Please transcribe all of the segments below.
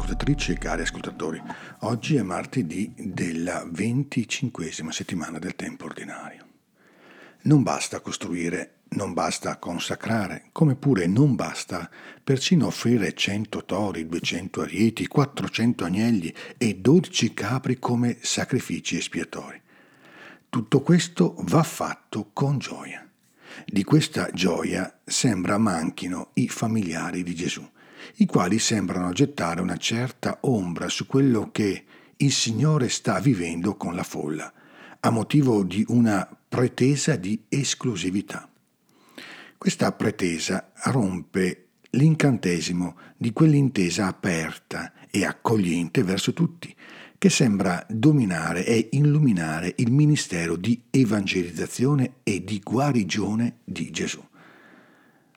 ascoltatrici e cari ascoltatori. Oggi è martedì della venticinquesima settimana del tempo ordinario. Non basta costruire, non basta consacrare, come pure non basta persino offrire cento tori, duecento arieti, quattrocento agnelli e dodici capri come sacrifici espiatori. Tutto questo va fatto con gioia. Di questa gioia sembra manchino i familiari di Gesù i quali sembrano gettare una certa ombra su quello che il Signore sta vivendo con la folla, a motivo di una pretesa di esclusività. Questa pretesa rompe l'incantesimo di quell'intesa aperta e accogliente verso tutti, che sembra dominare e illuminare il ministero di evangelizzazione e di guarigione di Gesù.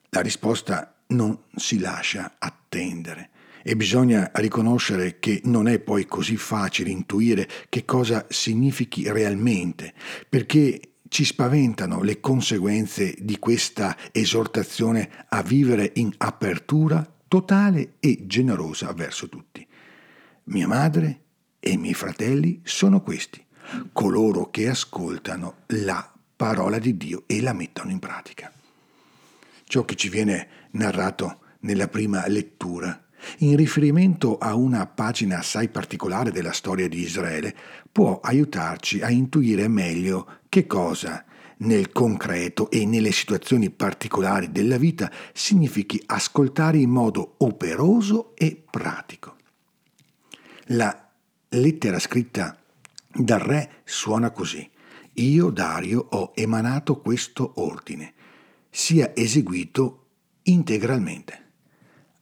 La risposta non si lascia attendere e bisogna riconoscere che non è poi così facile intuire che cosa significhi realmente, perché ci spaventano le conseguenze di questa esortazione a vivere in apertura totale e generosa verso tutti. Mia madre e i miei fratelli sono questi, coloro che ascoltano la parola di Dio e la mettono in pratica ciò che ci viene narrato nella prima lettura, in riferimento a una pagina assai particolare della storia di Israele, può aiutarci a intuire meglio che cosa nel concreto e nelle situazioni particolari della vita significhi ascoltare in modo operoso e pratico. La lettera scritta dal re suona così. Io, Dario, ho emanato questo ordine sia eseguito integralmente.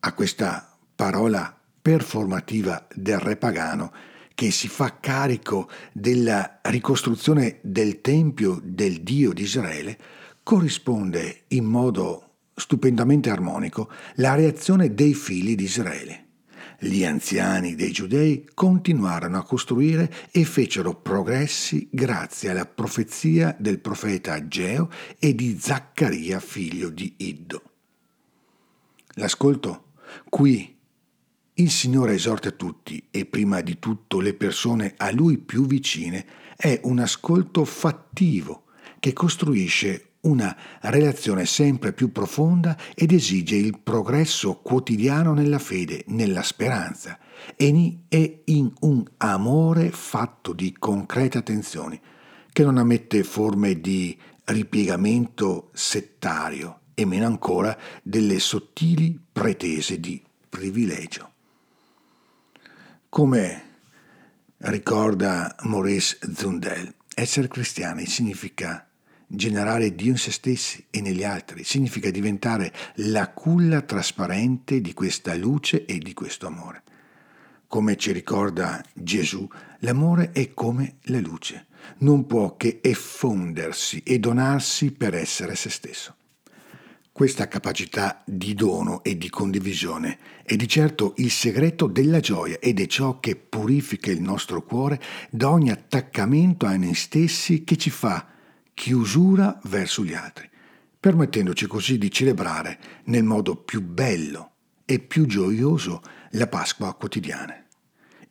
A questa parola performativa del re pagano che si fa carico della ricostruzione del Tempio del Dio di Israele, corrisponde in modo stupendamente armonico la reazione dei figli di Israele. Gli anziani dei giudei continuarono a costruire e fecero progressi grazie alla profezia del profeta Ageo e di Zaccaria figlio di Iddo. L'ascolto qui il Signore esorta tutti e prima di tutto le persone a Lui più vicine è un ascolto fattivo che costruisce una relazione sempre più profonda ed esige il progresso quotidiano nella fede, nella speranza e in un amore fatto di concrete attenzioni, che non ammette forme di ripiegamento settario e meno ancora delle sottili pretese di privilegio. Come ricorda Maurice Zundel, essere cristiani significa generare Dio in se stessi e negli altri, significa diventare la culla trasparente di questa luce e di questo amore. Come ci ricorda Gesù, l'amore è come la luce, non può che effondersi e donarsi per essere se stesso. Questa capacità di dono e di condivisione è di certo il segreto della gioia ed è ciò che purifica il nostro cuore da ogni attaccamento a noi stessi che ci fa chiusura verso gli altri, permettendoci così di celebrare nel modo più bello e più gioioso la Pasqua quotidiana.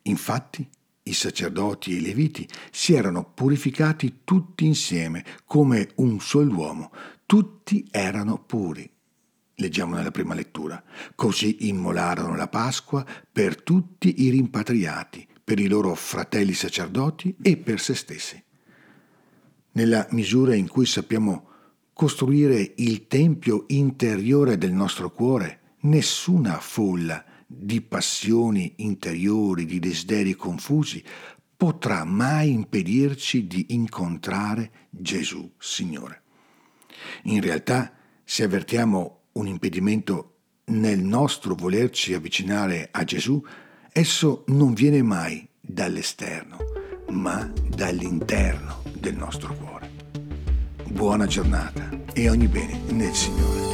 Infatti, i sacerdoti e i leviti si erano purificati tutti insieme come un solo uomo, tutti erano puri. Leggiamo nella prima lettura. Così immolarono la Pasqua per tutti i rimpatriati, per i loro fratelli sacerdoti e per se stessi nella misura in cui sappiamo costruire il tempio interiore del nostro cuore, nessuna folla di passioni interiori, di desideri confusi, potrà mai impedirci di incontrare Gesù Signore. In realtà, se avvertiamo un impedimento nel nostro volerci avvicinare a Gesù, esso non viene mai dall'esterno, ma dall'interno del nostro cuore. Buona giornata e ogni bene nel Signore.